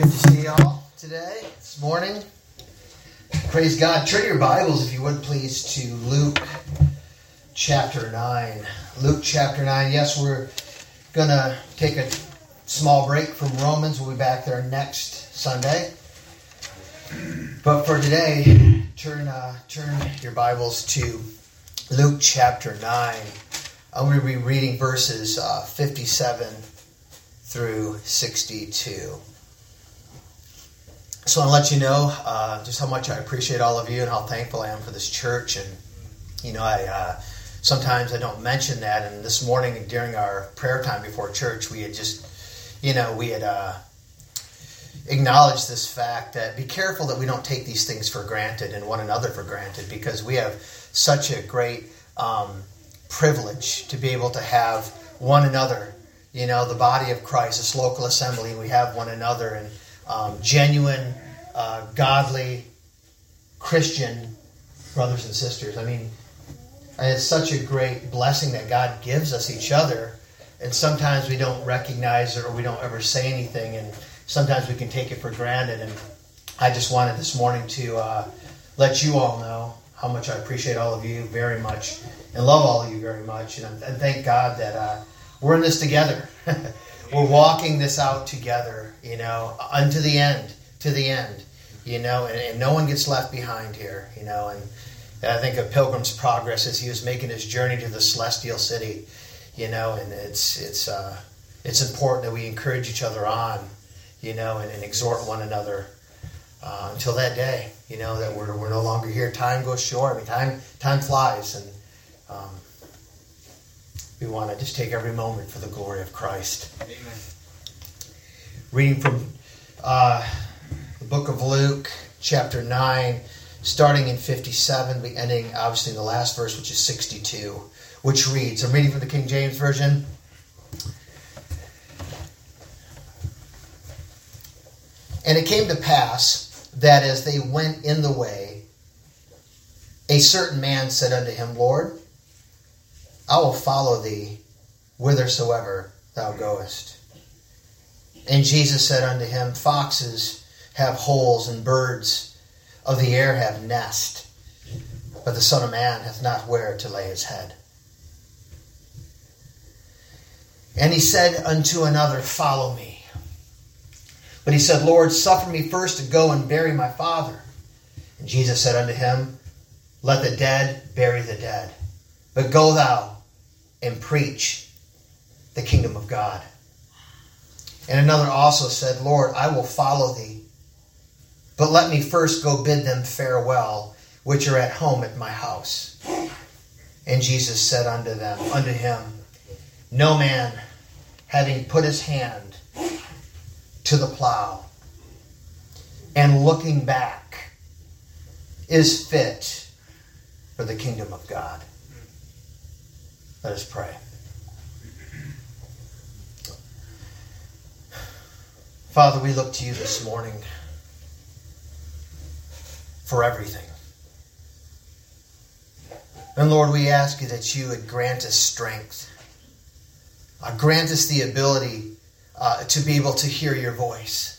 Good to see y'all today, this morning. Praise God. Turn your Bibles, if you would please, to Luke chapter 9. Luke chapter 9. Yes, we're going to take a small break from Romans. We'll be back there next Sunday. But for today, turn, uh, turn your Bibles to Luke chapter 9. I'm going to be reading verses uh, 57 through 62. I want to let you know uh, just how much I appreciate all of you and how thankful I am for this church. And you know, I uh, sometimes I don't mention that. And this morning during our prayer time before church, we had just, you know, we had uh, acknowledged this fact that be careful that we don't take these things for granted and one another for granted because we have such a great um, privilege to be able to have one another you know, the body of Christ, this local assembly, we have one another, and um, genuine, uh, godly, Christian brothers and sisters. I mean, it's such a great blessing that God gives us each other, and sometimes we don't recognize it or we don't ever say anything, and sometimes we can take it for granted. And I just wanted this morning to uh, let you all know how much I appreciate all of you very much and love all of you very much, and, and thank God that. Uh, we're in this together. we're walking this out together, you know, unto the end, to the end, you know, and, and, no one gets left behind here, you know. And I think of Pilgrim's Progress as he was making his journey to the celestial city, you know, and it's it's uh, it's important that we encourage each other on, you know, and, and exhort one another uh, until that day, you know, that we're, we're no longer here. Time goes short. I mean, time time flies, and um, we want to just take every moment for the glory of Christ. Amen. Reading from uh, book of Luke, chapter 9, starting in 57, we ending obviously in the last verse, which is 62, which reads I'm reading from the King James Version. And it came to pass that as they went in the way, a certain man said unto him, Lord, I will follow thee whithersoever thou goest. And Jesus said unto him, Foxes have holes, and birds of the air have nest, but the Son of Man hath not where to lay his head. And he said unto another, Follow me. But he said, Lord, suffer me first to go and bury my father. And Jesus said unto him, Let the dead bury the dead, but go thou and preach the kingdom of God. And another also said, Lord, I will follow thee, but let me first go bid them farewell, which are at home at my house. And Jesus said unto them, unto him, No man, having put his hand to the plow and looking back, is fit for the kingdom of God. Let us pray. Father, we look to you this morning for everything. And Lord, we ask you that you would grant us strength. Uh, grant us the ability uh, to be able to hear your voice.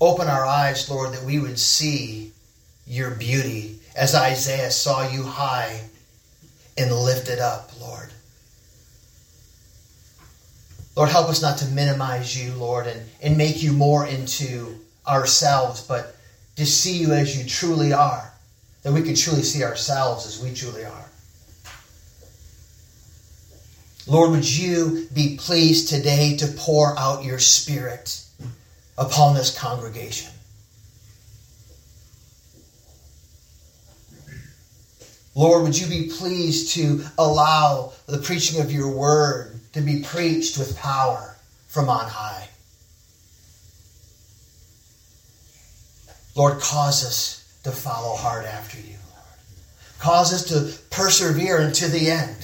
Open our eyes, Lord, that we would see your beauty as Isaiah saw you high and lifted up, Lord. Lord, help us not to minimize you, Lord, and, and make you more into ourselves, but to see you as you truly are, that we can truly see ourselves as we truly are. Lord, would you be pleased today to pour out your Spirit upon this congregation? Lord, would you be pleased to allow the preaching of your word to be preached with power from on high? Lord, cause us to follow hard after you, Lord. Cause us to persevere until the end.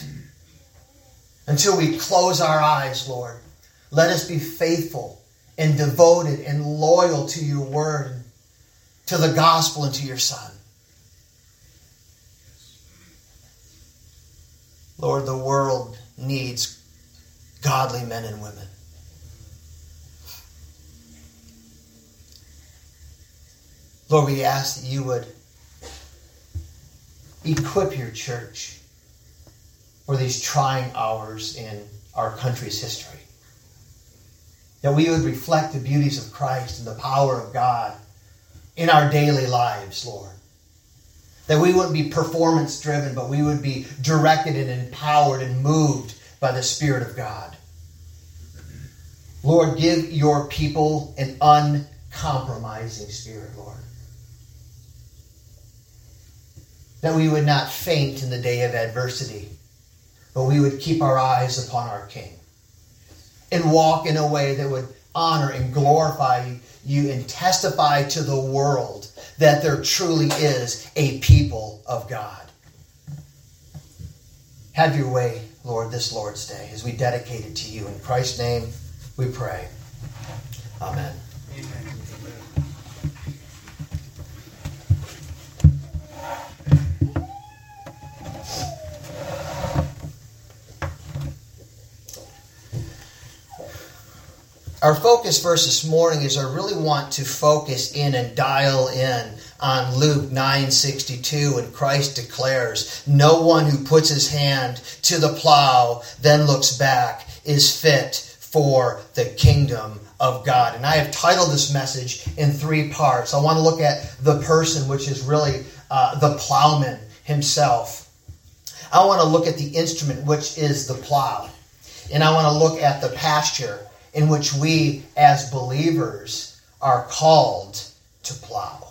Until we close our eyes, Lord. Let us be faithful and devoted and loyal to your word, to the gospel, and to your Son. Lord, the world needs godly men and women. Lord, we ask that you would equip your church for these trying hours in our country's history. That we would reflect the beauties of Christ and the power of God in our daily lives, Lord. That we wouldn't be performance driven, but we would be directed and empowered and moved by the Spirit of God. Lord, give your people an uncompromising spirit, Lord. That we would not faint in the day of adversity, but we would keep our eyes upon our King and walk in a way that would honor and glorify you and testify to the world that there truly is a people of God. Have your way, Lord, this Lord's Day as we dedicate it to you. In Christ's name we pray. Amen. Our focus verse this morning is I really want to focus in and dial in on Luke 9:62 when Christ declares, "No one who puts his hand to the plow then looks back is fit for the kingdom of God." And I have titled this message in three parts. I want to look at the person, which is really uh, the plowman himself. I want to look at the instrument, which is the plow. And I want to look at the pasture in which we as believers are called to plow.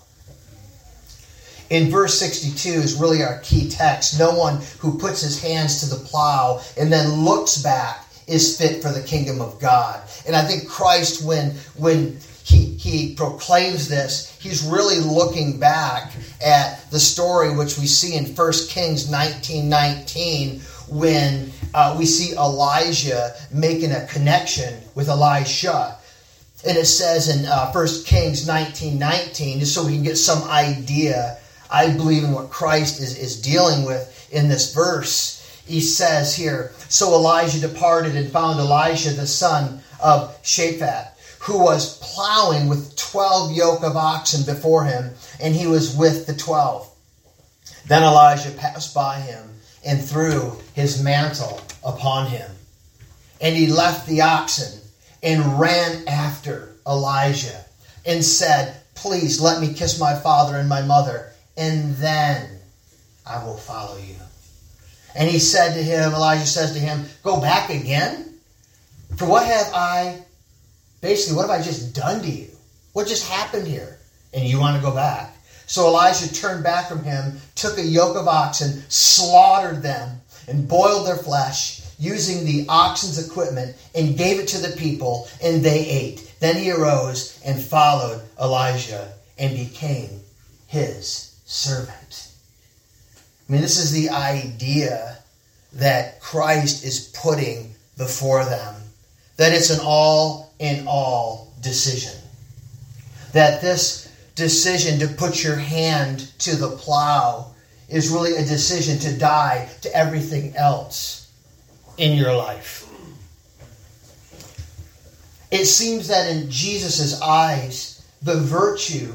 In verse 62 is really our key text. No one who puts his hands to the plow and then looks back is fit for the kingdom of God. And I think Christ, when, when he, he proclaims this, he's really looking back at the story which we see in 1 Kings 19 19 when uh, we see Elijah making a connection with Elisha. And it says in uh, 1 Kings 19 19, just so we can get some idea, I believe in what Christ is, is dealing with in this verse. He says here, So Elijah departed and found Elisha the son of Shaphat, who was plowing with 12 yoke of oxen before him, and he was with the 12. Then Elijah passed by him and threw his mantle upon him. And he left the oxen and ran after Elijah and said, Please let me kiss my father and my mother, and then I will follow you. And he said to him, Elijah says to him, Go back again? For what have I, basically, what have I just done to you? What just happened here? And you want to go back? So Elijah turned back from him, took a yoke of oxen, slaughtered them, and boiled their flesh using the oxen's equipment and gave it to the people, and they ate. Then he arose and followed Elijah and became his servant. I mean, this is the idea that Christ is putting before them that it's an all in all decision. That this decision to put your hand to the plow is really a decision to die to everything else in your life. It seems that in Jesus' eyes, the virtue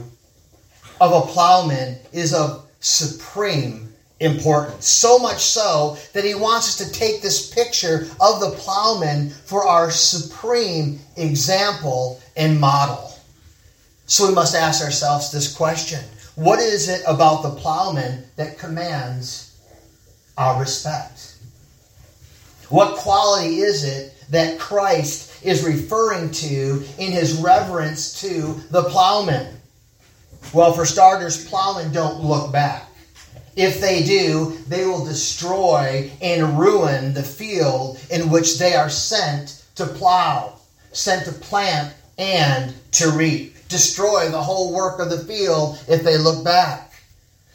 of a plowman is of supreme importance. So much so that he wants us to take this picture of the plowman for our supreme example and model. So we must ask ourselves this question What is it about the plowman that commands our respect? What quality is it that Christ is referring to in his reverence to the plowman? Well, for starters, plowmen don't look back. If they do, they will destroy and ruin the field in which they are sent to plow, sent to plant, and to reap destroy the whole work of the field if they look back.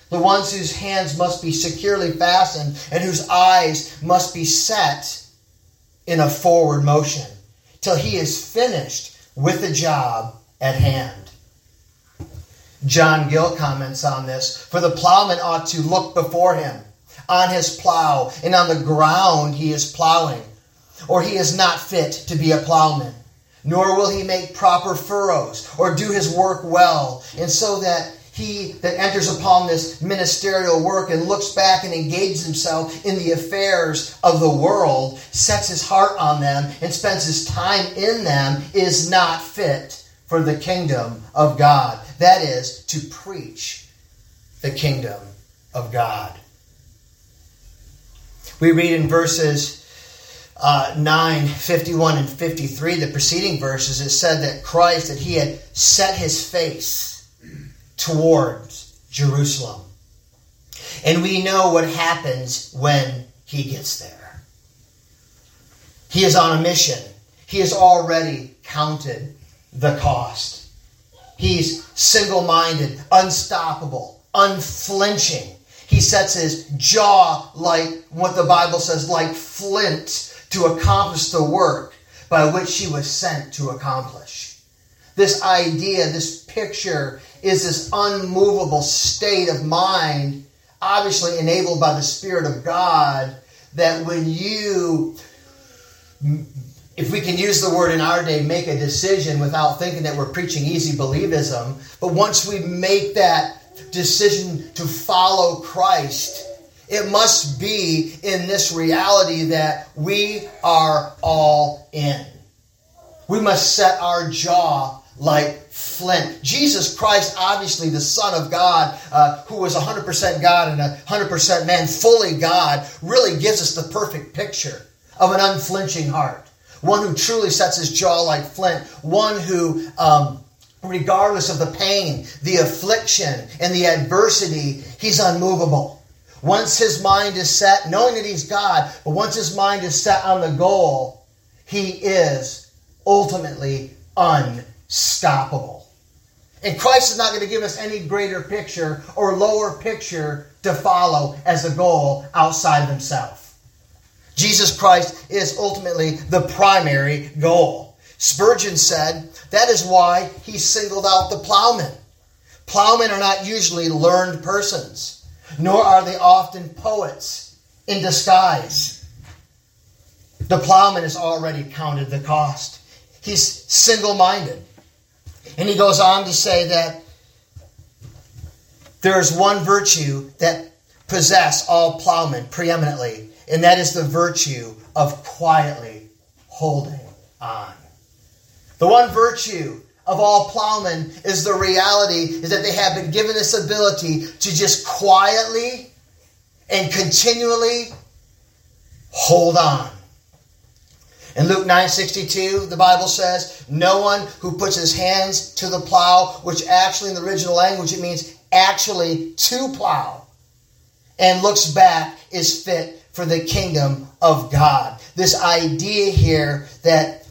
The ones whose hands must be securely fastened and whose eyes must be set in a forward motion till he is finished with the job at hand. John Gill comments on this For the plowman ought to look before him on his plow and on the ground he is plowing, or he is not fit to be a plowman nor will he make proper furrows or do his work well, and so that he that enters upon this ministerial work and looks back and engages himself in the affairs of the world, sets his heart on them, and spends his time in them, is not fit for the kingdom of God. That is, to preach the kingdom of God. We read in verses uh, 9, 51, and 53, the preceding verses, it said that Christ, that he had set his face towards Jerusalem. And we know what happens when he gets there. He is on a mission. He has already counted the cost. He's single minded, unstoppable, unflinching. He sets his jaw like what the Bible says, like flint to accomplish the work by which she was sent to accomplish. This idea, this picture, is this unmovable state of mind, obviously enabled by the Spirit of God, that when you, if we can use the word in our day, make a decision without thinking that we're preaching easy believism, but once we make that decision to follow Christ, it must be in this reality that we are all in. We must set our jaw like flint. Jesus Christ, obviously the Son of God, uh, who was 100% God and 100% man, fully God, really gives us the perfect picture of an unflinching heart. One who truly sets his jaw like flint. One who, um, regardless of the pain, the affliction, and the adversity, he's unmovable. Once his mind is set, knowing that he's God, but once his mind is set on the goal, he is ultimately unstoppable. And Christ is not going to give us any greater picture or lower picture to follow as a goal outside of himself. Jesus Christ is ultimately the primary goal. Spurgeon said that is why he singled out the plowmen. Plowmen are not usually learned persons nor are they often poets in disguise. The plowman has already counted the cost. He's single minded. And he goes on to say that there is one virtue that possess all plowmen preeminently, and that is the virtue of quietly holding on. The one virtue of all plowmen is the reality is that they have been given this ability to just quietly and continually hold on. In Luke 9:62, the Bible says, "No one who puts his hands to the plow, which actually in the original language it means actually to plow, and looks back is fit for the kingdom of God." This idea here that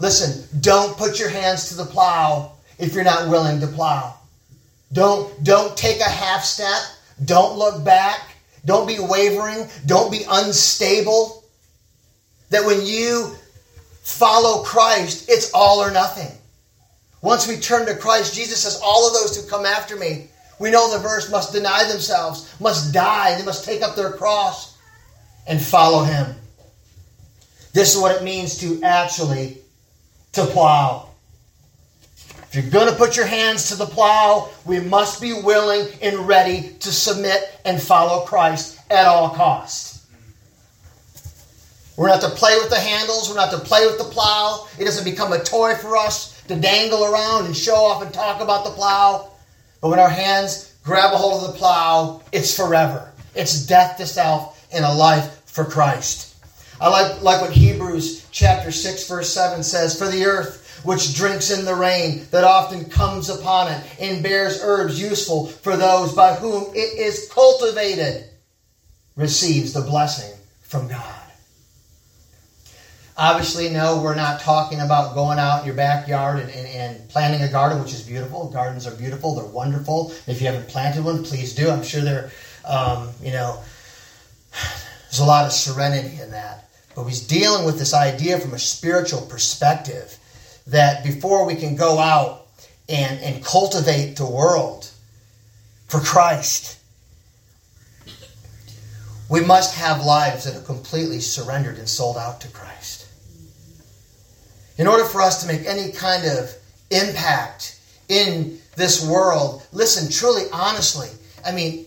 Listen, don't put your hands to the plow if you're not willing to plow. Don't, don't take a half step. Don't look back. Don't be wavering. Don't be unstable. That when you follow Christ, it's all or nothing. Once we turn to Christ, Jesus says, All of those who come after me, we know the verse, must deny themselves, must die, they must take up their cross and follow Him. This is what it means to actually to plow. If you're going to put your hands to the plow, we must be willing and ready to submit and follow Christ at all costs. We're not to play with the handles, we're not to play with the plow. It doesn't become a toy for us to dangle around and show off and talk about the plow. But when our hands grab a hold of the plow, it's forever. It's death to self and a life for Christ. I like, like what Hebrews chapter 6, verse 7 says For the earth which drinks in the rain that often comes upon it and bears herbs useful for those by whom it is cultivated receives the blessing from God. Obviously, no, we're not talking about going out in your backyard and, and, and, planting a garden, which is beautiful. Gardens are beautiful, they're wonderful. If you haven't planted one, please do. I'm sure they're, um, you know, there's a lot of serenity in that. But he's dealing with this idea from a spiritual perspective that before we can go out and, and cultivate the world for Christ, we must have lives that are completely surrendered and sold out to Christ. In order for us to make any kind of impact in this world. Listen, truly, honestly, I mean,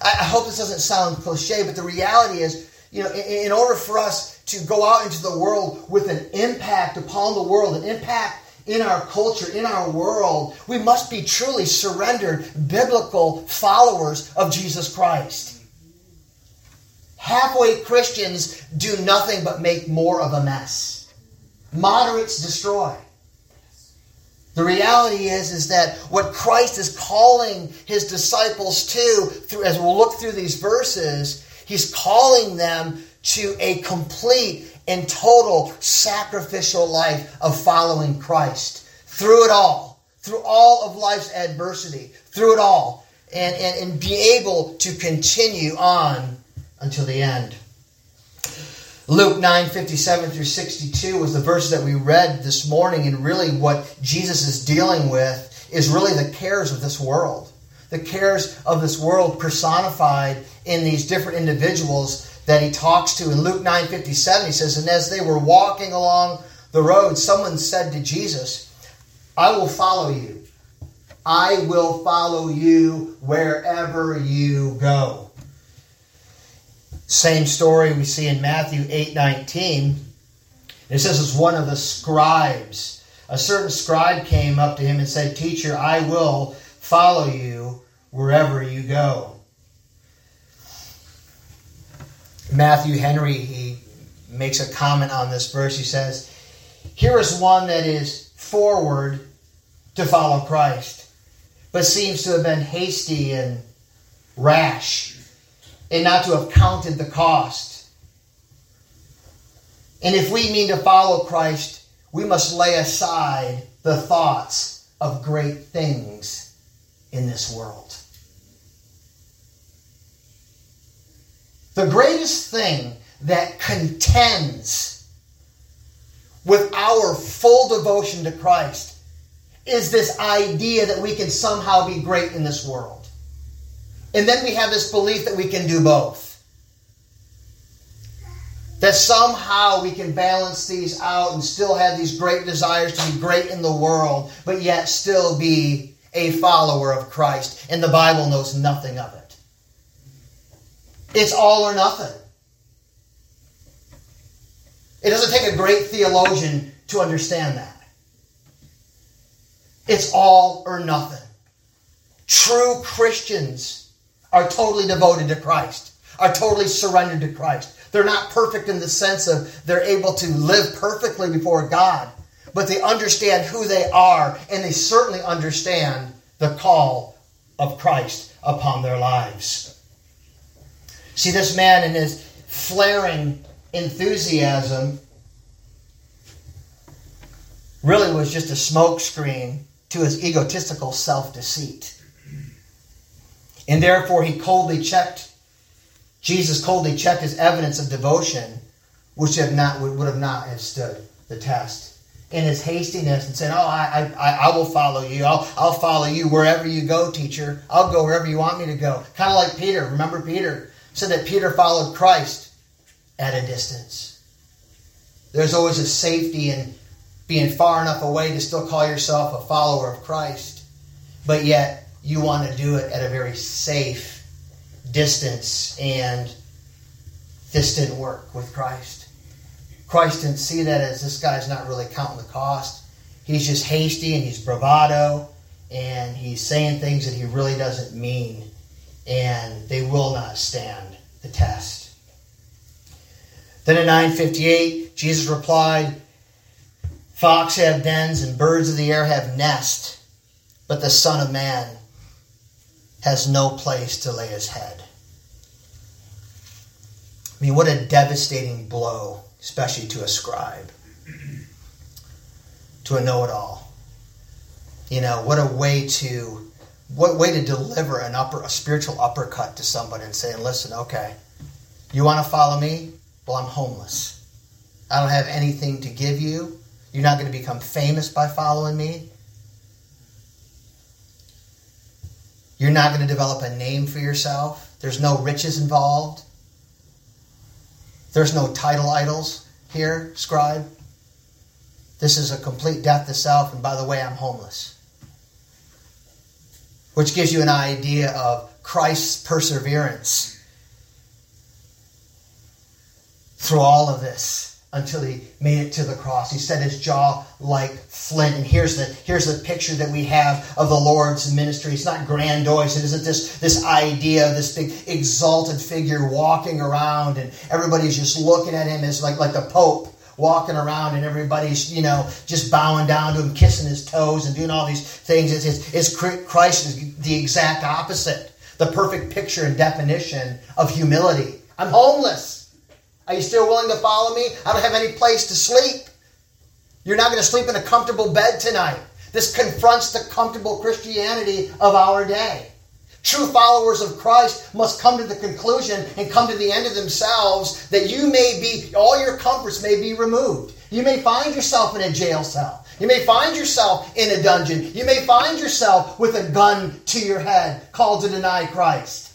I, I hope this doesn't sound cliche, but the reality is, you know, in, in order for us to go out into the world with an impact upon the world, an impact in our culture, in our world, we must be truly surrendered biblical followers of Jesus Christ. Halfway Christians do nothing but make more of a mess. Moderates destroy. The reality is, is that what Christ is calling his disciples to, through, as we'll look through these verses, he's calling them to a complete and total sacrificial life of following Christ. Through it all, through all of life's adversity, through it all, and, and, and be able to continue on until the end. Luke 9 57 through 62 was the verse that we read this morning, and really what Jesus is dealing with is really the cares of this world. The cares of this world personified in these different individuals that he talks to. In Luke 9 57, he says, And as they were walking along the road, someone said to Jesus, I will follow you. I will follow you wherever you go. Same story we see in Matthew 8 19. It says, As one of the scribes, a certain scribe came up to him and said, Teacher, I will follow you wherever you go. Matthew Henry, he makes a comment on this verse. He says, Here is one that is forward to follow Christ, but seems to have been hasty and rash, and not to have counted the cost. And if we mean to follow Christ, we must lay aside the thoughts of great things in this world. The greatest thing that contends with our full devotion to Christ is this idea that we can somehow be great in this world. And then we have this belief that we can do both. That somehow we can balance these out and still have these great desires to be great in the world, but yet still be a follower of Christ. And the Bible knows nothing of it. It's all or nothing. It doesn't take a great theologian to understand that. It's all or nothing. True Christians are totally devoted to Christ, are totally surrendered to Christ. They're not perfect in the sense of they're able to live perfectly before God, but they understand who they are, and they certainly understand the call of Christ upon their lives. See, this man in his flaring enthusiasm really was just a smokescreen to his egotistical self deceit. And therefore, he coldly checked, Jesus coldly checked his evidence of devotion, which have not, would have not have stood the test. In his hastiness and saying, Oh, I, I, I will follow you. I'll, I'll follow you wherever you go, teacher. I'll go wherever you want me to go. Kind of like Peter. Remember Peter? Said that Peter followed Christ at a distance. There's always a safety in being far enough away to still call yourself a follower of Christ, but yet you want to do it at a very safe distance, and this didn't work with Christ. Christ didn't see that as this guy's not really counting the cost. He's just hasty and he's bravado and he's saying things that he really doesn't mean and they will not stand the test. Then in 958, Jesus replied, Fox have dens and birds of the air have nests, but the Son of Man has no place to lay his head. I mean, what a devastating blow, especially to a scribe, to a know it all. You know, what a way to what way to deliver an upper a spiritual uppercut to somebody and saying, listen, okay, you want to follow me? Well, I'm homeless. I don't have anything to give you. You're not going to become famous by following me. You're not going to develop a name for yourself. There's no riches involved. There's no title idols here, scribe. This is a complete death to self, and by the way, I'm homeless. Which gives you an idea of Christ's perseverance through all of this until he made it to the cross. He set his jaw like flint. And here's the here's the picture that we have of the Lord's ministry. It's not grandiose. It isn't this this idea of this big exalted figure walking around and everybody's just looking at him as like like the Pope walking around and everybody's you know just bowing down to him, kissing his toes and doing all these things. It's, it's, it's Christ is the exact opposite, the perfect picture and definition of humility. I'm homeless. Are you still willing to follow me? I don't have any place to sleep. You're not going to sleep in a comfortable bed tonight. This confronts the comfortable Christianity of our day. True followers of Christ must come to the conclusion and come to the end of themselves that you may be, all your comforts may be removed. You may find yourself in a jail cell. You may find yourself in a dungeon. You may find yourself with a gun to your head called to deny Christ.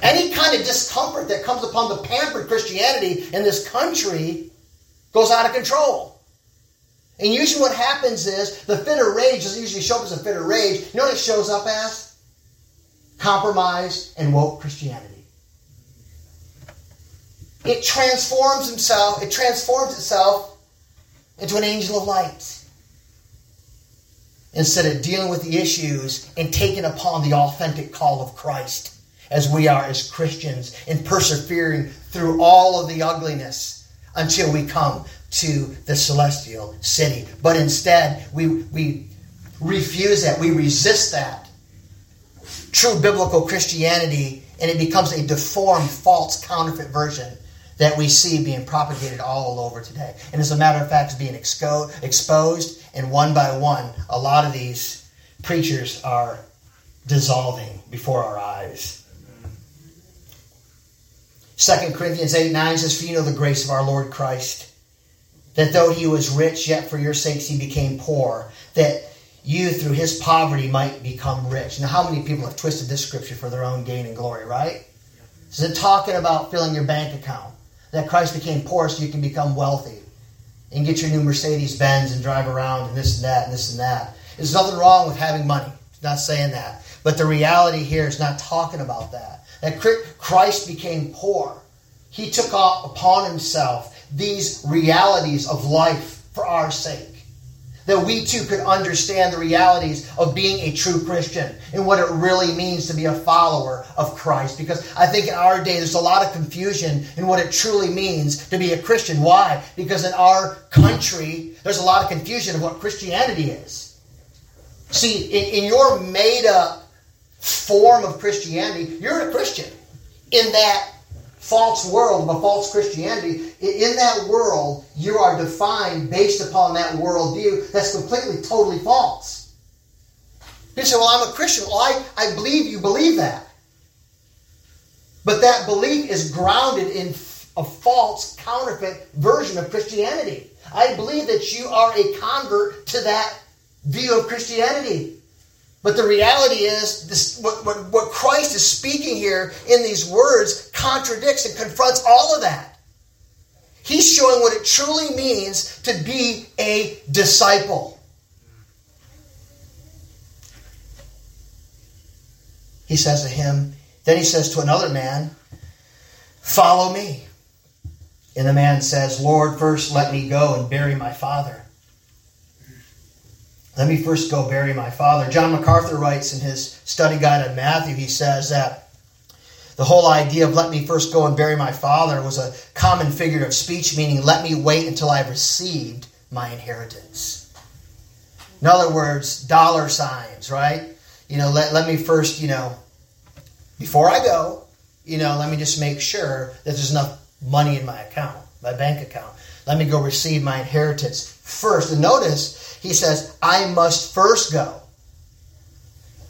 Any kind of discomfort that comes upon the pampered Christianity in this country goes out of control. And usually what happens is the fit of rage doesn't usually show up as a fit of rage. You know what it shows up as? Compromise and woke Christianity. It transforms himself, it transforms itself into an angel of light. Instead of dealing with the issues and taking upon the authentic call of Christ as we are as Christians in persevering through all of the ugliness until we come to the celestial city. But instead, we, we refuse that. We resist that. True biblical Christianity, and it becomes a deformed, false, counterfeit version that we see being propagated all over today. And as a matter of fact, it's being expo- exposed, and one by one, a lot of these preachers are dissolving before our eyes. 2 Corinthians 8 9 says, For you know the grace of our Lord Christ, that though he was rich, yet for your sakes he became poor, that you through his poverty might become rich. Now, how many people have twisted this scripture for their own gain and glory, right? Is it talking about filling your bank account? That Christ became poor so you can become wealthy and get your new Mercedes Benz and drive around and this and that and this and that. There's nothing wrong with having money. Not saying that. But the reality here is not talking about that that Christ became poor. He took upon himself these realities of life for our sake. That we too could understand the realities of being a true Christian and what it really means to be a follower of Christ. Because I think in our day there's a lot of confusion in what it truly means to be a Christian. Why? Because in our country there's a lot of confusion of what Christianity is. See, in, in your made up form of Christianity, you're a Christian. In that false world of a false Christianity, in that world, you are defined based upon that worldview that's completely, totally false. You say, Well, I'm a Christian. Well, I, I believe you believe that. But that belief is grounded in a false, counterfeit version of Christianity. I believe that you are a convert to that view of Christianity. But the reality is, this, what, what, what Christ is speaking here in these words contradicts and confronts all of that. He's showing what it truly means to be a disciple. He says to him, then he says to another man, Follow me. And the man says, Lord, first let me go and bury my father. Let me first go bury my father. John MacArthur writes in his study guide on Matthew, he says that the whole idea of let me first go and bury my father was a common figure of speech, meaning let me wait until I've received my inheritance. In other words, dollar signs, right? You know, let, let me first, you know, before I go, you know, let me just make sure that there's enough money in my account, my bank account. Let me go receive my inheritance first. And notice, he says, I must first go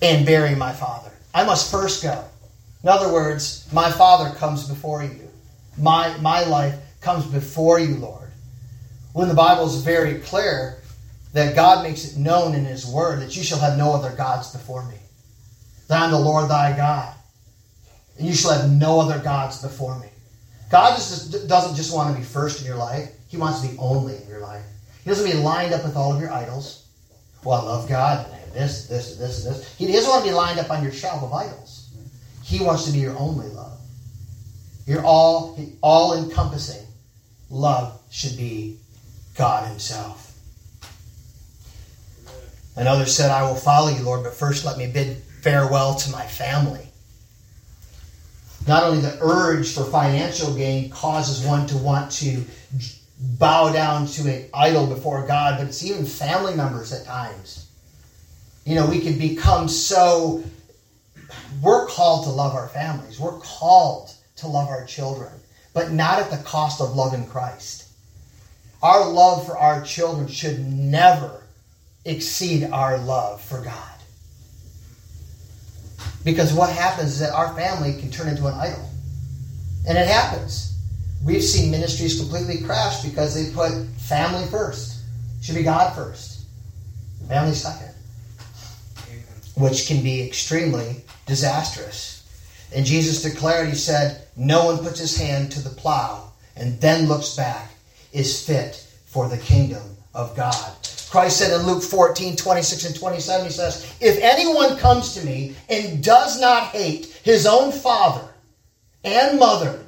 and bury my father. I must first go. In other words, my father comes before you. My, my life comes before you, Lord. When the Bible is very clear that God makes it known in His Word that you shall have no other gods before me. That I am the Lord thy God. And you shall have no other gods before me. God just, doesn't just want to be first in your life, He wants to be only in your life. He doesn't want to be lined up with all of your idols Well, I love God and this, this, this, this. He doesn't want to be lined up on your shelf of idols. He wants to be your only love. Your all, all encompassing love should be God Himself. Another said, I will follow you, Lord, but first let me bid farewell to my family. Not only the urge for financial gain causes one to want to bow down to an idol before God, but it's even family members at times. You know, we can become so. We're called to love our families, we're called to love our children, but not at the cost of loving Christ. Our love for our children should never exceed our love for God. Because what happens is that our family can turn into an idol. And it happens. We've seen ministries completely crash because they put family first. Should be God first. Family second. Which can be extremely disastrous. And Jesus declared, He said, No one puts his hand to the plow and then looks back is fit for the kingdom of God. Christ said in Luke 14, 26 and 27, he says, If anyone comes to me and does not hate his own father and mother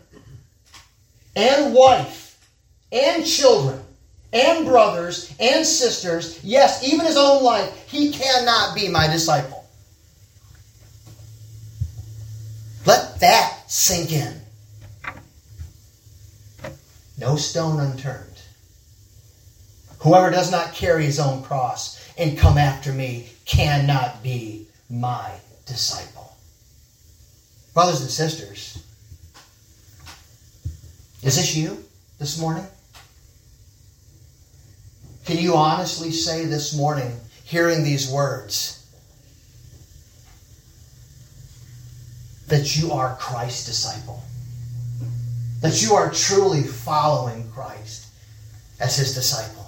and wife and children and brothers and sisters, yes, even his own life, he cannot be my disciple. Let that sink in. No stone unturned. Whoever does not carry his own cross and come after me cannot be my disciple. Brothers and sisters, is this you this morning? Can you honestly say this morning, hearing these words, that you are Christ's disciple? That you are truly following Christ as his disciple?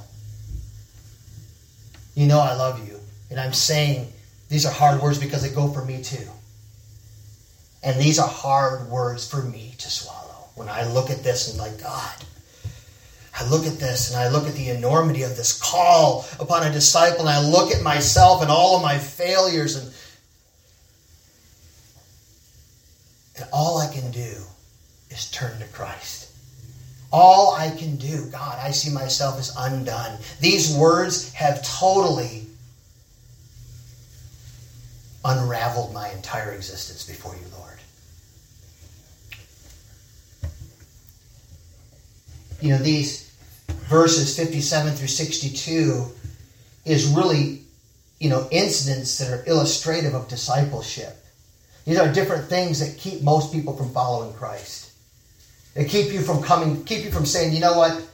You know I love you. And I'm saying these are hard words because they go for me too. And these are hard words for me to swallow. When I look at this and like, God, I look at this and I look at the enormity of this call upon a disciple and I look at myself and all of my failures and and all I can do is turn to Christ. All I can do, God, I see myself as undone. These words have totally unraveled my entire existence before you, Lord. You know, these verses 57 through 62 is really, you know, incidents that are illustrative of discipleship. These are different things that keep most people from following Christ. They keep you from coming, keep you from saying, you know what?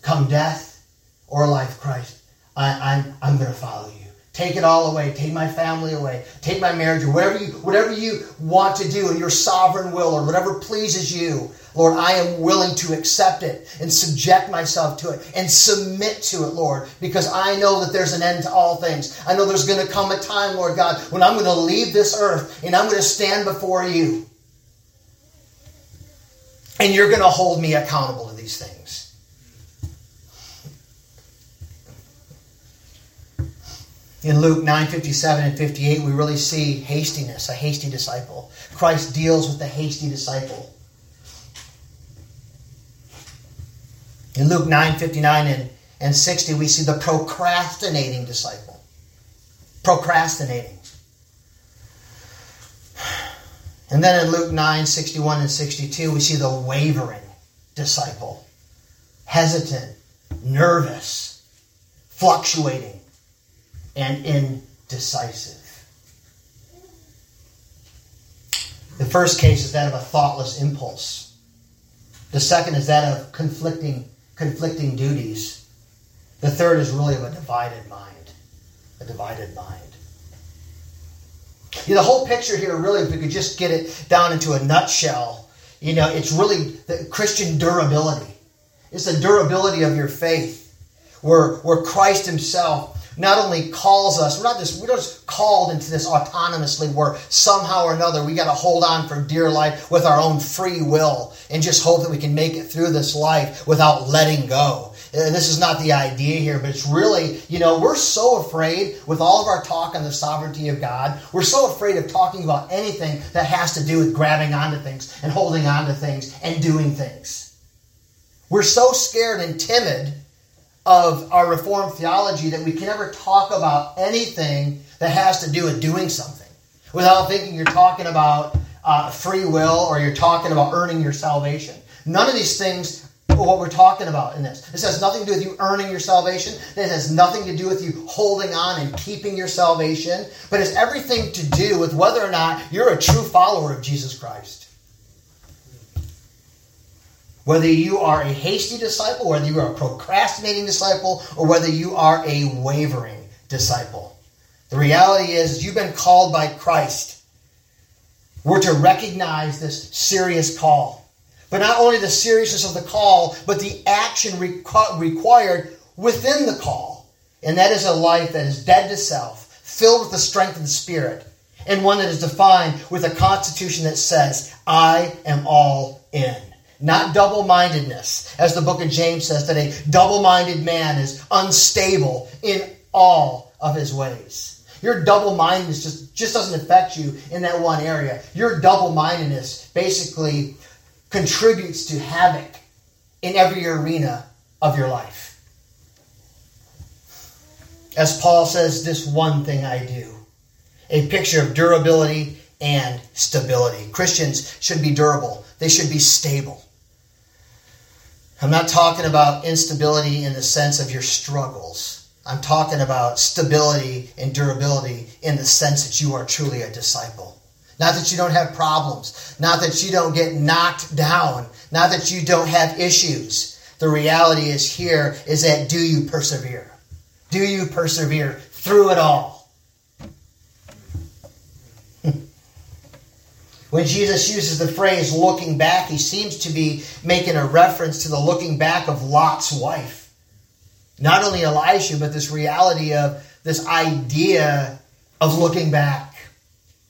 Come death or life, Christ, I, I'm, I'm going to follow you. Take it all away. Take my family away. Take my marriage whatever you, whatever you want to do in your sovereign will or whatever pleases you. Lord, I am willing to accept it and subject myself to it and submit to it, Lord, because I know that there's an end to all things. I know there's going to come a time, Lord God, when I'm going to leave this earth and I'm going to stand before you. And you're going to hold me accountable to these things. In Luke 9 57 and 58, we really see hastiness, a hasty disciple. Christ deals with the hasty disciple. In Luke 9 59 and, and 60, we see the procrastinating disciple. Procrastinating. And then in Luke 9 61 and 62, we see the wavering disciple, hesitant, nervous, fluctuating, and indecisive. The first case is that of a thoughtless impulse. The second is that of conflicting, conflicting duties. The third is really of a divided mind. A divided mind. You know, the whole picture here, really, if we could just get it down into a nutshell, you know, it's really the Christian durability. It's the durability of your faith, where, where Christ Himself not only calls us, we're not just we're just called into this autonomously where somehow or another we got to hold on for dear life with our own free will and just hope that we can make it through this life without letting go. And this is not the idea here, but it's really, you know, we're so afraid with all of our talk on the sovereignty of God, we're so afraid of talking about anything that has to do with grabbing onto things and holding onto things and doing things. We're so scared and timid of our Reformed theology that we can never talk about anything that has to do with doing something without thinking you're talking about uh, free will or you're talking about earning your salvation. None of these things are what we're talking about in this. This has nothing to do with you earning your salvation. This has nothing to do with you holding on and keeping your salvation. But it's everything to do with whether or not you're a true follower of Jesus Christ. Whether you are a hasty disciple, whether you are a procrastinating disciple, or whether you are a wavering disciple. The reality is, you've been called by Christ. We're to recognize this serious call. But not only the seriousness of the call, but the action required within the call. And that is a life that is dead to self, filled with the strength of the Spirit, and one that is defined with a constitution that says, I am all in. Not double mindedness, as the book of James says that a double minded man is unstable in all of his ways. Your double mindedness just, just doesn't affect you in that one area. Your double mindedness basically contributes to havoc in every arena of your life. As Paul says, this one thing I do. A picture of durability and stability. Christians should be durable, they should be stable. I'm not talking about instability in the sense of your struggles. I'm talking about stability and durability in the sense that you are truly a disciple. Not that you don't have problems. Not that you don't get knocked down. Not that you don't have issues. The reality is here is that do you persevere? Do you persevere through it all? When Jesus uses the phrase looking back, he seems to be making a reference to the looking back of Lot's wife. Not only Elisha, but this reality of this idea of looking back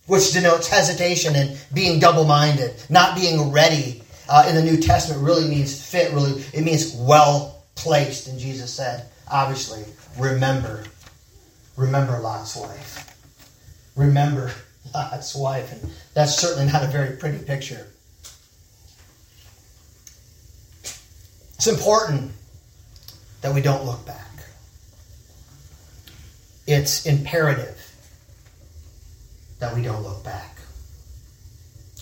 which denotes hesitation and being double minded, not being ready. Uh, in the New Testament really means fit, really, it means well placed. And Jesus said, obviously, remember, remember Lot's wife. Remember Lot's wife. And that's certainly not a very pretty picture. It's important that we don't look back. It's imperative that we don't look back.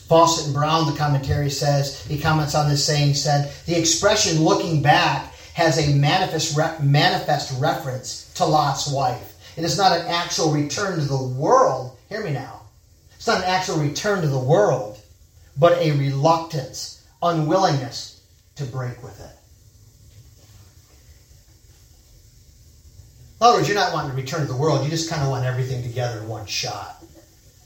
Fausset and Brown, the commentary says, he comments on this saying, said, the expression looking back has a manifest, manifest reference to Lot's wife. It is not an actual return to the world. Hear me now. It's not an actual return to the world, but a reluctance, unwillingness to break with it. In other words, you're not wanting to return to the world, you just kind of want everything together in one shot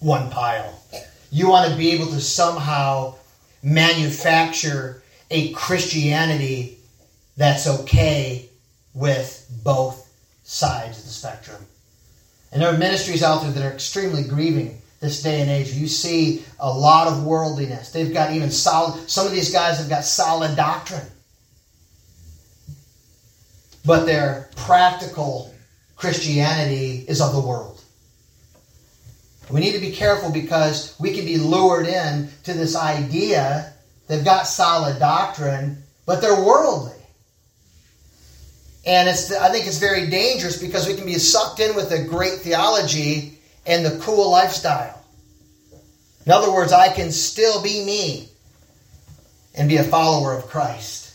one pile. You want to be able to somehow manufacture a Christianity that's okay with both sides of the spectrum. And there are ministries out there that are extremely grieving this day and age. You see a lot of worldliness. They've got even solid, some of these guys have got solid doctrine. But their practical Christianity is of the world. We need to be careful because we can be lured in to this idea. They've got solid doctrine, but they're worldly. And it's, I think it's very dangerous because we can be sucked in with a great theology and the cool lifestyle. In other words, I can still be me and be a follower of Christ.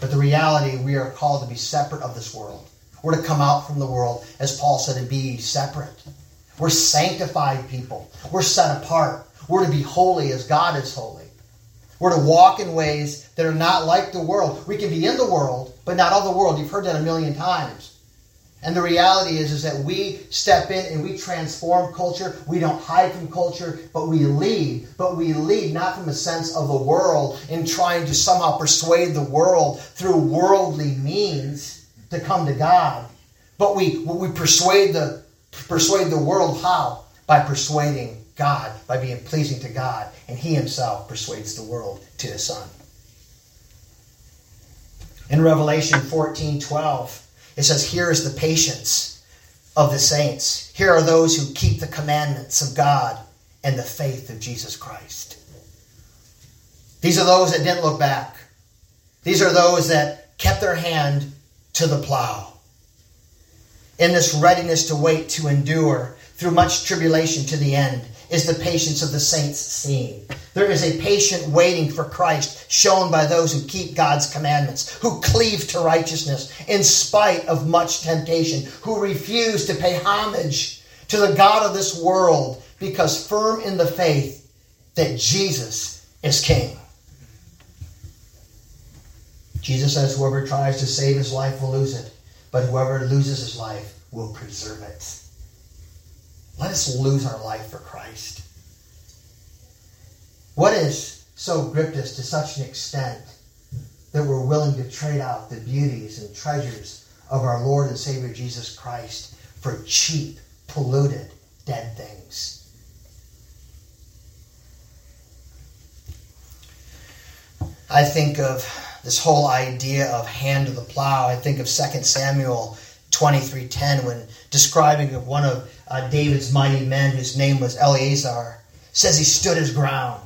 But the reality, we are called to be separate of this world. We're to come out from the world, as Paul said, and be separate. We're sanctified people. We're set apart. We're to be holy as God is holy. We're to walk in ways that are not like the world. We can be in the world, but not of the world. You've heard that a million times. And the reality is, is that we step in and we transform culture. We don't hide from culture, but we lead. But we lead not from a sense of the world in trying to somehow persuade the world through worldly means to come to God. But we, we persuade the persuade the world how? By persuading God, by being pleasing to God. And He Himself persuades the world to His Son. In Revelation 14 12, it says, Here is the patience of the saints. Here are those who keep the commandments of God and the faith of Jesus Christ. These are those that didn't look back. These are those that kept their hand to the plow. In this readiness to wait, to endure through much tribulation to the end, is the patience of the saints seen. There is a patient waiting for Christ shown by those who keep God's commandments, who cleave to righteousness in spite of much temptation, who refuse to pay homage to the God of this world because firm in the faith that Jesus is King. Jesus says, Whoever tries to save his life will lose it, but whoever loses his life will preserve it. Let us lose our life for Christ. What is so gripped us to such an extent that we're willing to trade out the beauties and treasures of our Lord and Savior Jesus Christ for cheap, polluted, dead things? I think of this whole idea of hand to the plow. I think of 2 Samuel 23:10 when describing of one of uh, David's mighty men whose name was Eleazar says he stood his ground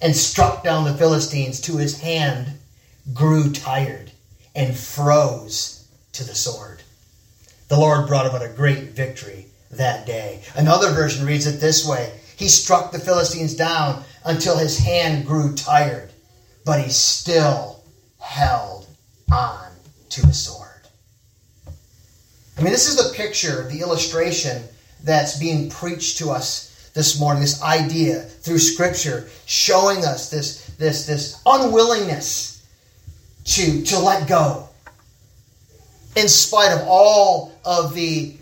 and struck down the Philistines to his hand grew tired and froze to the sword. The Lord brought about a great victory that day. Another version reads it this way He struck the Philistines down until his hand grew tired, but he still held on to his sword. I mean, this is the picture, the illustration that's being preached to us this morning, this idea through Scripture, showing us this, this, this unwillingness to, to let go. In spite of all of the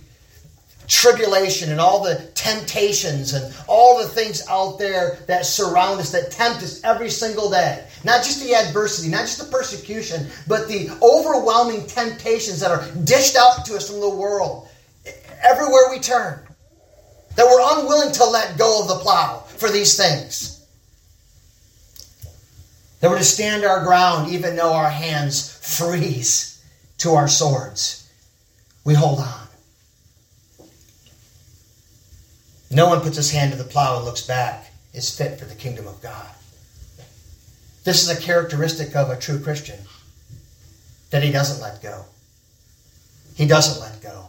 tribulation and all the temptations and all the things out there that surround us, that tempt us every single day. Not just the adversity, not just the persecution, but the overwhelming temptations that are dished out to us from the world everywhere we turn. That we're unwilling to let go of the plow for these things. That we're to stand our ground even though our hands freeze to our swords. We hold on. No one puts his hand to the plow and looks back is fit for the kingdom of God. This is a characteristic of a true Christian that he doesn't let go. He doesn't let go.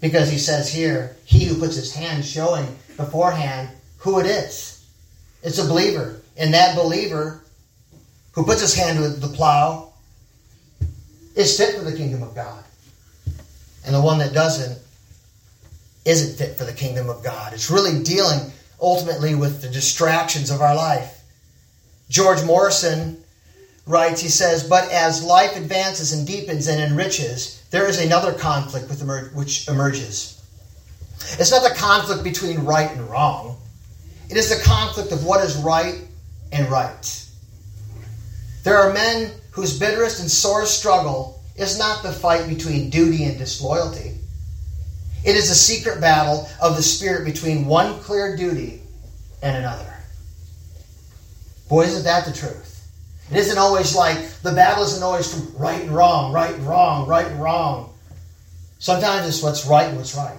Because he says here, he who puts his hand showing beforehand who it is. It's a believer. And that believer who puts his hand to the plow is fit for the kingdom of God. And the one that doesn't isn't fit for the kingdom of God. It's really dealing ultimately with the distractions of our life. George Morrison writes, he says, But as life advances and deepens and enriches, there is another conflict which emerges. It's not the conflict between right and wrong, it is the conflict of what is right and right. There are men whose bitterest and sorest struggle is not the fight between duty and disloyalty. It is a secret battle of the spirit between one clear duty and another. Boy, isn't that the truth? It isn't always like the battle isn't always from right and wrong, right and wrong, right and wrong. Sometimes it's what's right and what's right.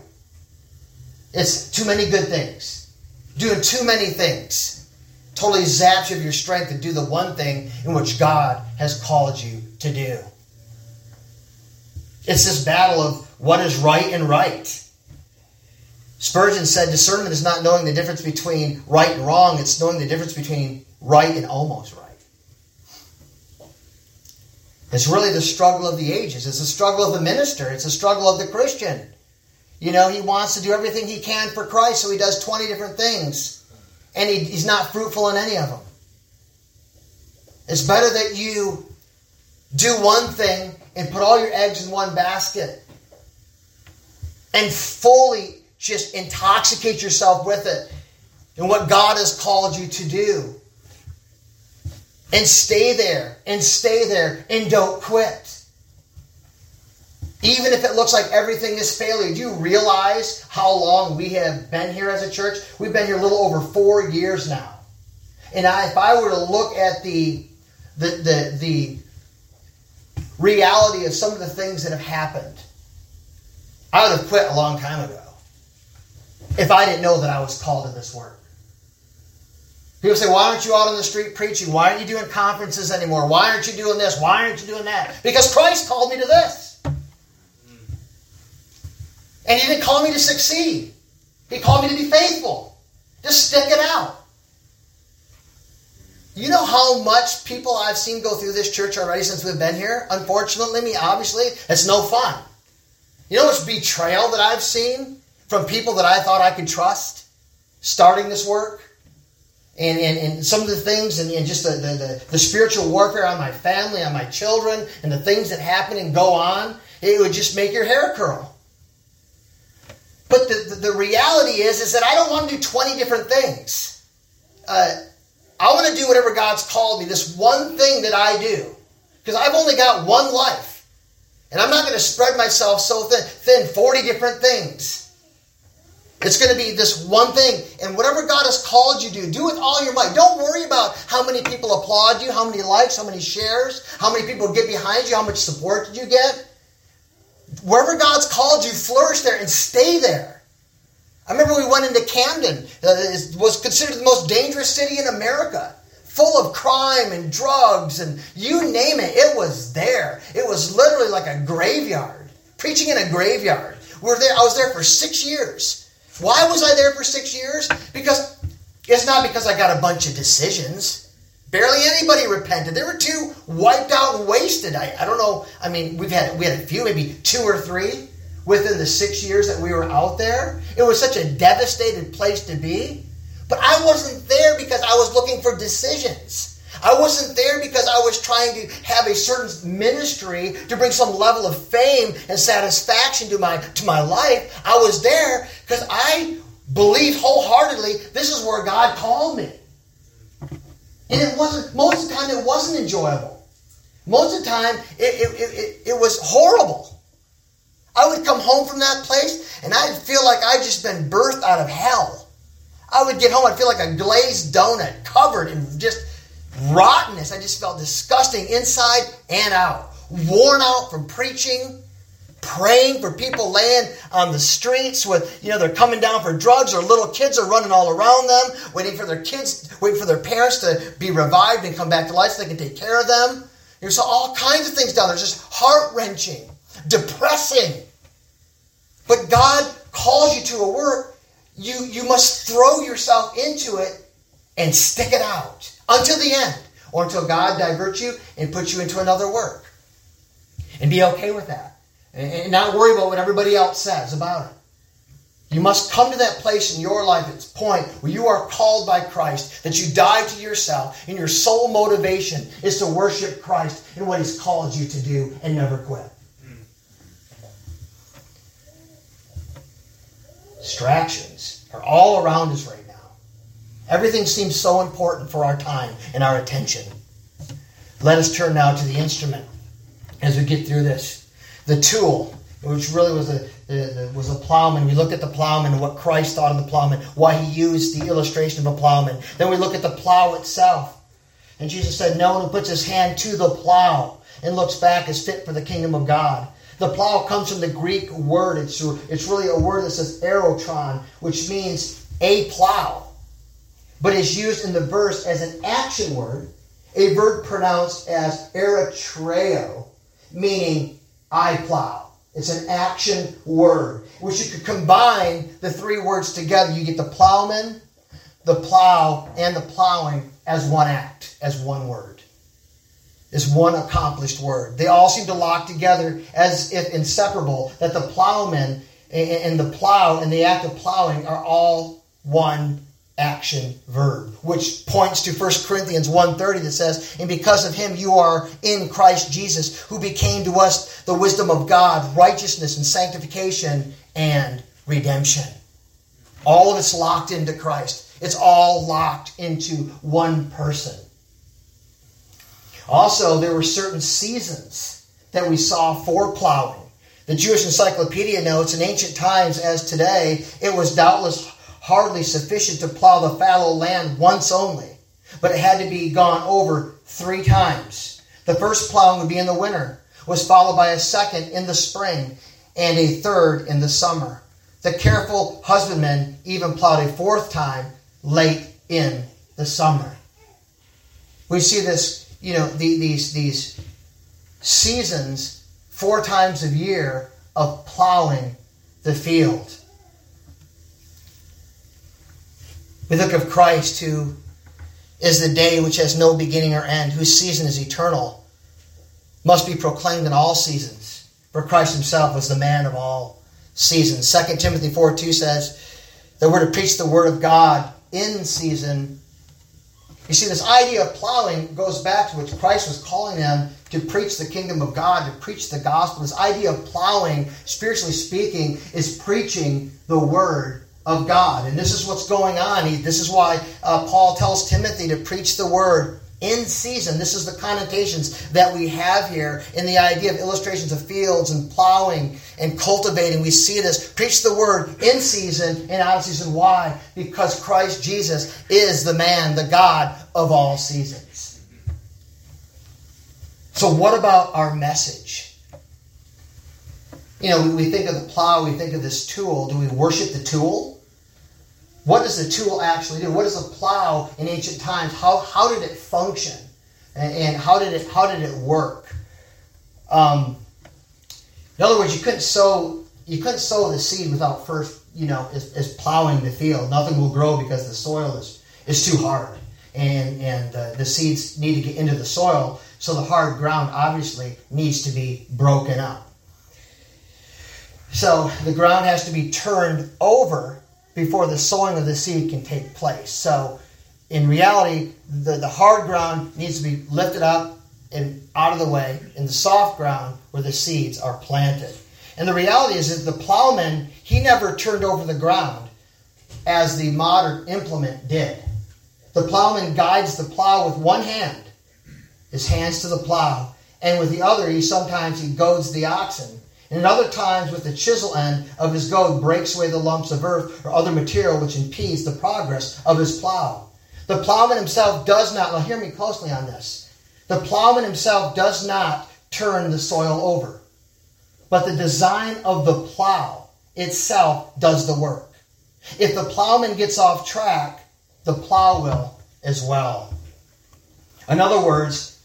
It's too many good things, doing too many things. Totally zaps you of your strength to do the one thing in which God has called you to do. It's this battle of what is right and right. Spurgeon said discernment is not knowing the difference between right and wrong, it's knowing the difference between right and almost right. It's really the struggle of the ages. It's the struggle of the minister. It's the struggle of the Christian. You know, he wants to do everything he can for Christ, so he does 20 different things, and he, he's not fruitful in any of them. It's better that you do one thing and put all your eggs in one basket and fully just intoxicate yourself with it and what God has called you to do and stay there and stay there and don't quit. Even if it looks like everything is failing, do you realize how long we have been here as a church? We've been here a little over four years now. And I, if I were to look at the, the, the, the reality of some of the things that have happened, I would have quit a long time ago if I didn't know that I was called to this work. People say, why aren't you out on the street preaching? Why aren't you doing conferences anymore? Why aren't you doing this? Why aren't you doing that? Because Christ called me to this. And He didn't call me to succeed, He called me to be faithful. Just stick it out. You know how much people I've seen go through this church already since we've been here? Unfortunately, me, obviously, it's no fun. You know much betrayal that I've seen from people that I thought I could trust starting this work? And, and, and some of the things and, and just the, the, the, the spiritual warfare on my family, on my children, and the things that happen and go on, it would just make your hair curl. But the, the, the reality is, is that I don't want to do 20 different things. Uh, I want to do whatever God's called me, this one thing that I do. Because I've only got one life. And I'm not going to spread myself so thin, thin 40 different things. It's going to be this one thing. And whatever God has called you to, do do with all your might. Don't worry about how many people applaud you, how many likes, how many shares, how many people get behind you, how much support did you get. Wherever God's called you, flourish there and stay there. I remember we went into Camden. Uh, it was considered the most dangerous city in America. Full of crime and drugs and you name it, it was there. It was literally like a graveyard. Preaching in a graveyard. We were there, I was there for six years. Why was I there for six years? Because it's not because I got a bunch of decisions. Barely anybody repented. They were too wiped out and wasted. I, I don't know. I mean, we've had we had a few, maybe two or three within the six years that we were out there. It was such a devastated place to be. But I wasn't there because I was looking for decisions. I wasn't there because I was trying to have a certain ministry to bring some level of fame and satisfaction to my to my life. I was there because I believed wholeheartedly this is where God called me. And it wasn't most of the time it wasn't enjoyable. Most of the time it, it, it, it was horrible. I would come home from that place and I'd feel like I'd just been birthed out of hell. I would get home, I'd feel like a glazed donut covered in just rottenness. I just felt disgusting inside and out. Worn out from preaching, praying for people laying on the streets with, you know, they're coming down for drugs or little kids are running all around them, waiting for their kids, waiting for their parents to be revived and come back to life so they can take care of them. You saw all kinds of things down there, just heart wrenching depressing. But God calls you to a work, you, you must throw yourself into it and stick it out until the end, or until God diverts you and puts you into another work. And be okay with that. And not worry about what everybody else says about it. You must come to that place in your life, its point, where you are called by Christ, that you die to yourself, and your sole motivation is to worship Christ and what He's called you to do and never quit. Distractions are all around us right. Everything seems so important for our time and our attention. Let us turn now to the instrument as we get through this. The tool, which really was a, was a plowman. We look at the plowman and what Christ thought of the plowman, why he used the illustration of a plowman. Then we look at the plow itself. And Jesus said, No one who puts his hand to the plow and looks back is fit for the kingdom of God. The plow comes from the Greek word. It's, it's really a word that says arotron, which means a plow. But is used in the verse as an action word, a verb pronounced as arotriao, meaning I plow. It's an action word, which you could combine the three words together. You get the plowman, the plow, and the plowing as one act, as one word as one accomplished word. They all seem to lock together as if inseparable, that the plowman and the plow and the act of plowing are all one action verb, which points to 1 Corinthians 1.30 that says, And because of him you are in Christ Jesus, who became to us the wisdom of God, righteousness and sanctification and redemption. All of it's locked into Christ. It's all locked into one person. Also, there were certain seasons that we saw for plowing. The Jewish Encyclopedia notes in ancient times, as today, it was doubtless hardly sufficient to plow the fallow land once only, but it had to be gone over three times. The first plowing would be in the winter, was followed by a second in the spring and a third in the summer. The careful husbandman even plowed a fourth time late in the summer. We see this, you know, the, these, these seasons four times a year of plowing the field. We look of Christ, who is the day which has no beginning or end, whose season is eternal, must be proclaimed in all seasons. For Christ himself was the man of all seasons. 2 Timothy 4 2 says that we're to preach the word of God in season. You see, this idea of plowing goes back to which Christ was calling them to preach the kingdom of God, to preach the gospel. This idea of plowing, spiritually speaking, is preaching the word of God. And this is what's going on. He, this is why uh, Paul tells Timothy to preach the word in season. This is the connotations that we have here in the idea of illustrations of fields and plowing and cultivating. We see this. Preach the word in season and out of season. Why? Because Christ Jesus is the man, the God of all seasons. So, what about our message? You know, we think of the plow, we think of this tool. Do we worship the tool? What does the tool actually do? What does a plow in ancient times? How, how did it function? And, and how did it how did it work? Um, in other words, you couldn't sow you couldn't sow the seed without first you know is, is plowing the field. Nothing will grow because the soil is is too hard, and and uh, the seeds need to get into the soil. So the hard ground obviously needs to be broken up. So the ground has to be turned over before the sowing of the seed can take place. So, in reality, the, the hard ground needs to be lifted up and out of the way in the soft ground where the seeds are planted. And the reality is that the plowman, he never turned over the ground as the modern implement did. The plowman guides the plow with one hand, his hands to the plow, and with the other, he sometimes he goads the oxen and at other times, with the chisel end of his goad, breaks away the lumps of earth or other material which impedes the progress of his plow. The plowman himself does not, now hear me closely on this. The plowman himself does not turn the soil over, but the design of the plow itself does the work. If the plowman gets off track, the plow will as well. In other words,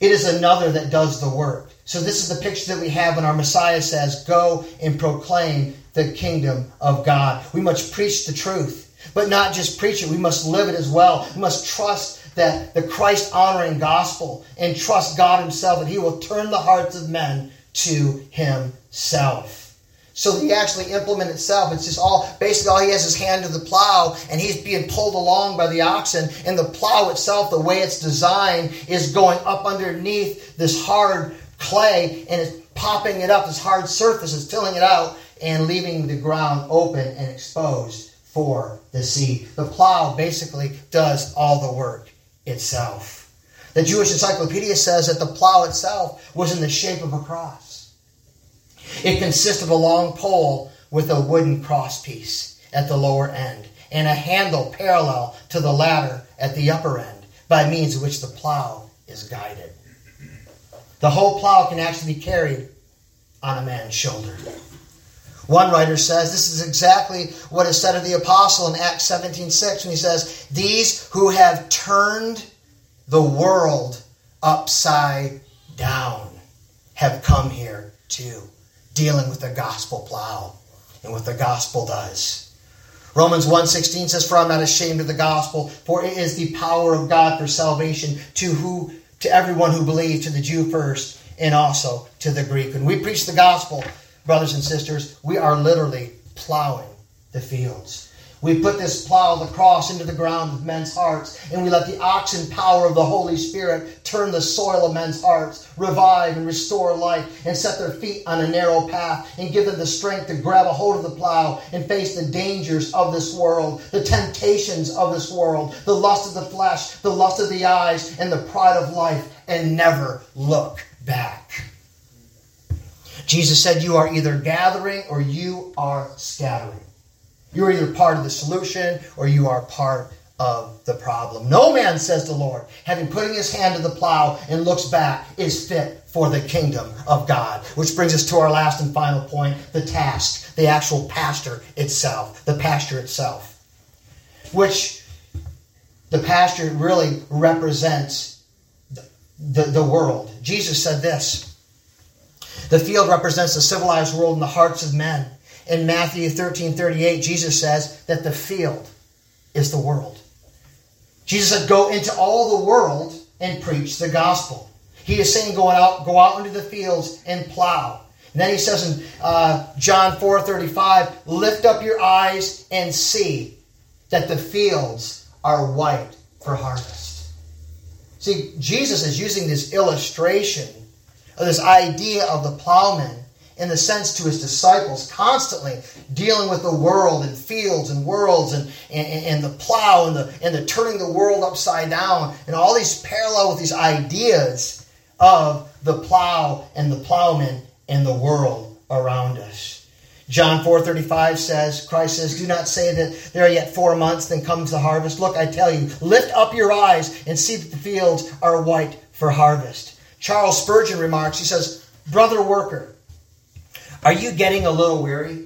it is another that does the work. So this is the picture that we have when our Messiah says, Go and proclaim the kingdom of God. We must preach the truth, but not just preach it, we must live it as well. We must trust that the Christ honoring gospel and trust God Himself that He will turn the hearts of men to Himself. So he actually implement itself, it's just all basically all he has his hand to the plow and he's being pulled along by the oxen. And the plow itself, the way it's designed, is going up underneath this hard clay and it's popping it up, this hard surface is filling it out and leaving the ground open and exposed for the seed. The plow basically does all the work itself. The Jewish Encyclopedia says that the plow itself was in the shape of a cross. It consists of a long pole with a wooden cross piece at the lower end and a handle parallel to the latter at the upper end by means of which the plow is guided. The whole plow can actually be carried on a man's shoulder. One writer says this is exactly what is said of the apostle in Acts 17:6 when he says, "These who have turned the world upside down have come here too, dealing with the gospel plow and what the gospel does." Romans 1:16 says, "For I'm not ashamed of the gospel, for it is the power of God for salvation to who to everyone who believed, to the Jew first, and also to the Greek. When we preach the gospel, brothers and sisters, we are literally plowing the fields. We put this plow of the cross into the ground of men's hearts, and we let the oxen power of the Holy Spirit turn the soil of men's hearts, revive and restore life, and set their feet on a narrow path, and give them the strength to grab a hold of the plow and face the dangers of this world, the temptations of this world, the lust of the flesh, the lust of the eyes, and the pride of life, and never look back. Jesus said, You are either gathering or you are scattering. You are either part of the solution or you are part of the problem. No man, says the Lord, having putting his hand to the plow and looks back, is fit for the kingdom of God. Which brings us to our last and final point the task, the actual pasture itself, the pasture itself. Which the pasture really represents the, the, the world. Jesus said this the field represents the civilized world in the hearts of men. In Matthew 13 38, Jesus says that the field is the world. Jesus said, Go into all the world and preach the gospel. He is saying, Go out, go out into the fields and plow. And then he says in uh, John 4 35, Lift up your eyes and see that the fields are white for harvest. See, Jesus is using this illustration of this idea of the plowman in the sense to his disciples, constantly dealing with the world and fields and worlds and, and, and, the plow and the, and the turning the world upside down and all these parallel with these ideas of the plow and the plowman and the world around us. John 4:35 says, Christ says, "Do not say that there are yet 4 months then comes the harvest. Look, I tell you, lift up your eyes and see that the fields are white for harvest." Charles Spurgeon remarks, he says, "Brother worker, are you getting a little weary?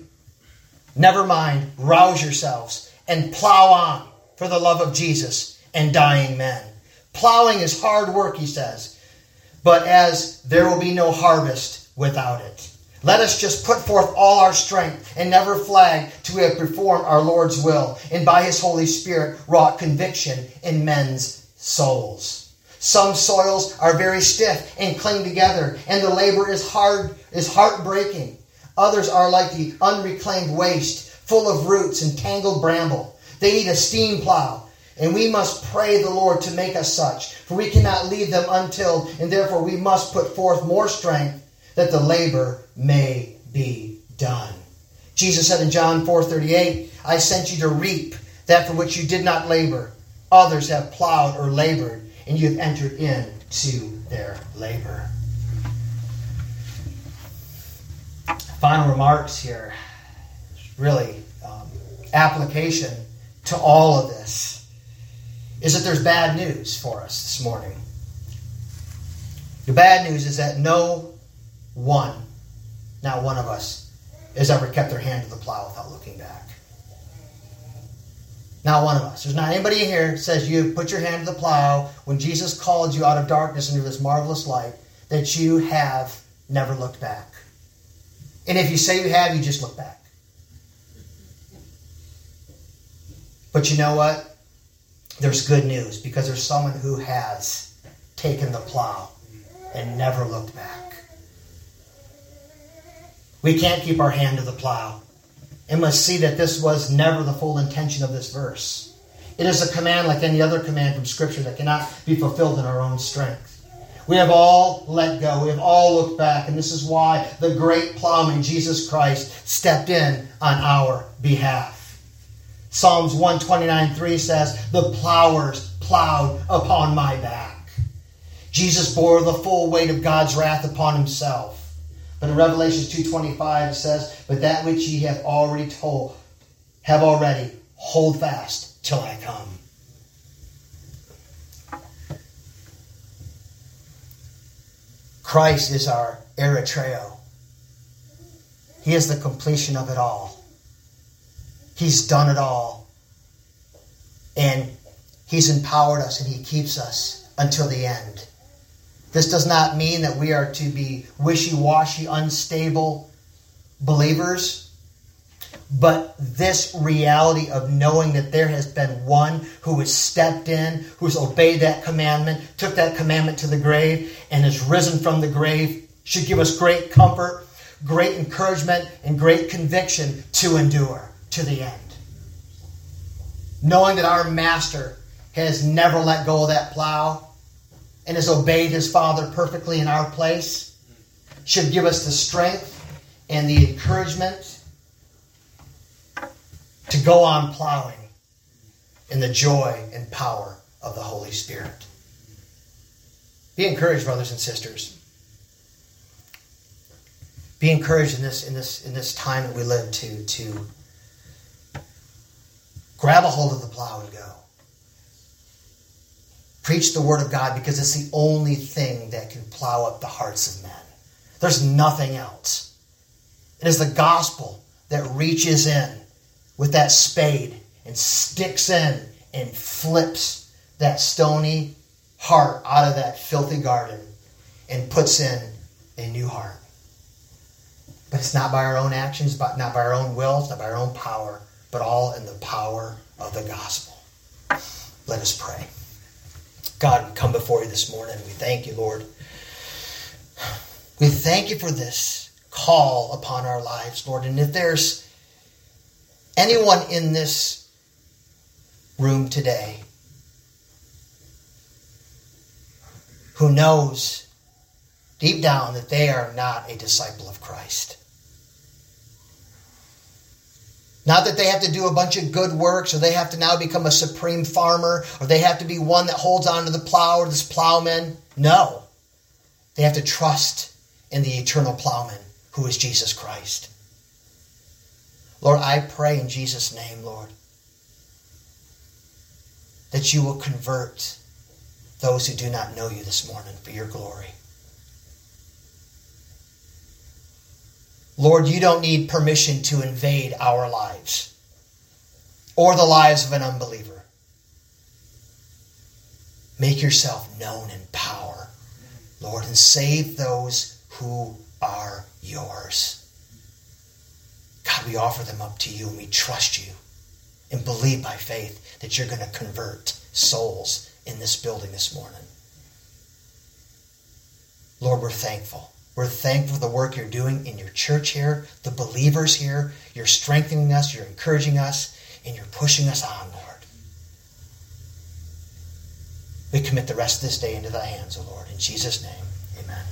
Never mind, rouse yourselves and plow on for the love of Jesus and dying men." Plowing is hard work, he says, but as there will be no harvest without it. Let us just put forth all our strength and never flag till we have performed our Lord's will and by his Holy Spirit wrought conviction in men's souls. Some soils are very stiff and cling together, and the labor is hard, is heartbreaking. Others are like the unreclaimed waste, full of roots and tangled bramble. They need a steam plow, and we must pray the Lord to make us such, for we cannot leave them untilled, and therefore we must put forth more strength that the labor may be done. Jesus said in John 4:38, I sent you to reap that for which you did not labor. Others have plowed or labored, and you have entered into their labor. Final remarks here. Really, um, application to all of this is that there's bad news for us this morning. The bad news is that no one, not one of us, has ever kept their hand to the plow without looking back. Not one of us. There's not anybody in here says you put your hand to the plow when Jesus called you out of darkness into this marvelous light that you have never looked back. And if you say you have, you just look back. But you know what? There's good news because there's someone who has taken the plow and never looked back. We can't keep our hand to the plow and must see that this was never the full intention of this verse. It is a command like any other command from Scripture that cannot be fulfilled in our own strength. We have all let go. We have all looked back. And this is why the great plowman, Jesus Christ, stepped in on our behalf. Psalms 129 3 says, The plowers plowed upon my back. Jesus bore the full weight of God's wrath upon himself. But in Revelation 2.25 it says, But that which ye have already told, have already, hold fast till I come. Christ is our Eritrea. He is the completion of it all. He's done it all. And He's empowered us and He keeps us until the end. This does not mean that we are to be wishy washy, unstable believers. But this reality of knowing that there has been one who has stepped in, who's obeyed that commandment, took that commandment to the grave, and has risen from the grave should give us great comfort, great encouragement, and great conviction to endure to the end. Knowing that our Master has never let go of that plow, and has obeyed his Father perfectly in our place should give us the strength and the encouragement to go on plowing in the joy and power of the Holy Spirit. Be encouraged, brothers and sisters. Be encouraged in this in this in this time that we live to to grab a hold of the plow and go. Preach the word of God because it's the only thing that can plow up the hearts of men. There's nothing else. It is the gospel that reaches in with that spade and sticks in and flips that stony heart out of that filthy garden and puts in a new heart. But it's not by our own actions, but not by our own will, it's not by our own power, but all in the power of the gospel. Let us pray. God, we come before you this morning. We thank you, Lord. We thank you for this call upon our lives, Lord. And if there's anyone in this room today who knows deep down that they are not a disciple of Christ, not that they have to do a bunch of good works or they have to now become a supreme farmer or they have to be one that holds onto the plow or this plowman. No. They have to trust in the eternal plowman who is Jesus Christ. Lord, I pray in Jesus' name, Lord, that you will convert those who do not know you this morning for your glory. Lord, you don't need permission to invade our lives or the lives of an unbeliever. Make yourself known in power, Lord, and save those who are yours. God, we offer them up to you and we trust you and believe by faith that you're going to convert souls in this building this morning. Lord, we're thankful. We're thankful for the work you're doing in your church here, the believers here. You're strengthening us, you're encouraging us, and you're pushing us on, Lord. We commit the rest of this day into thy hands, O Lord. In Jesus' name, amen.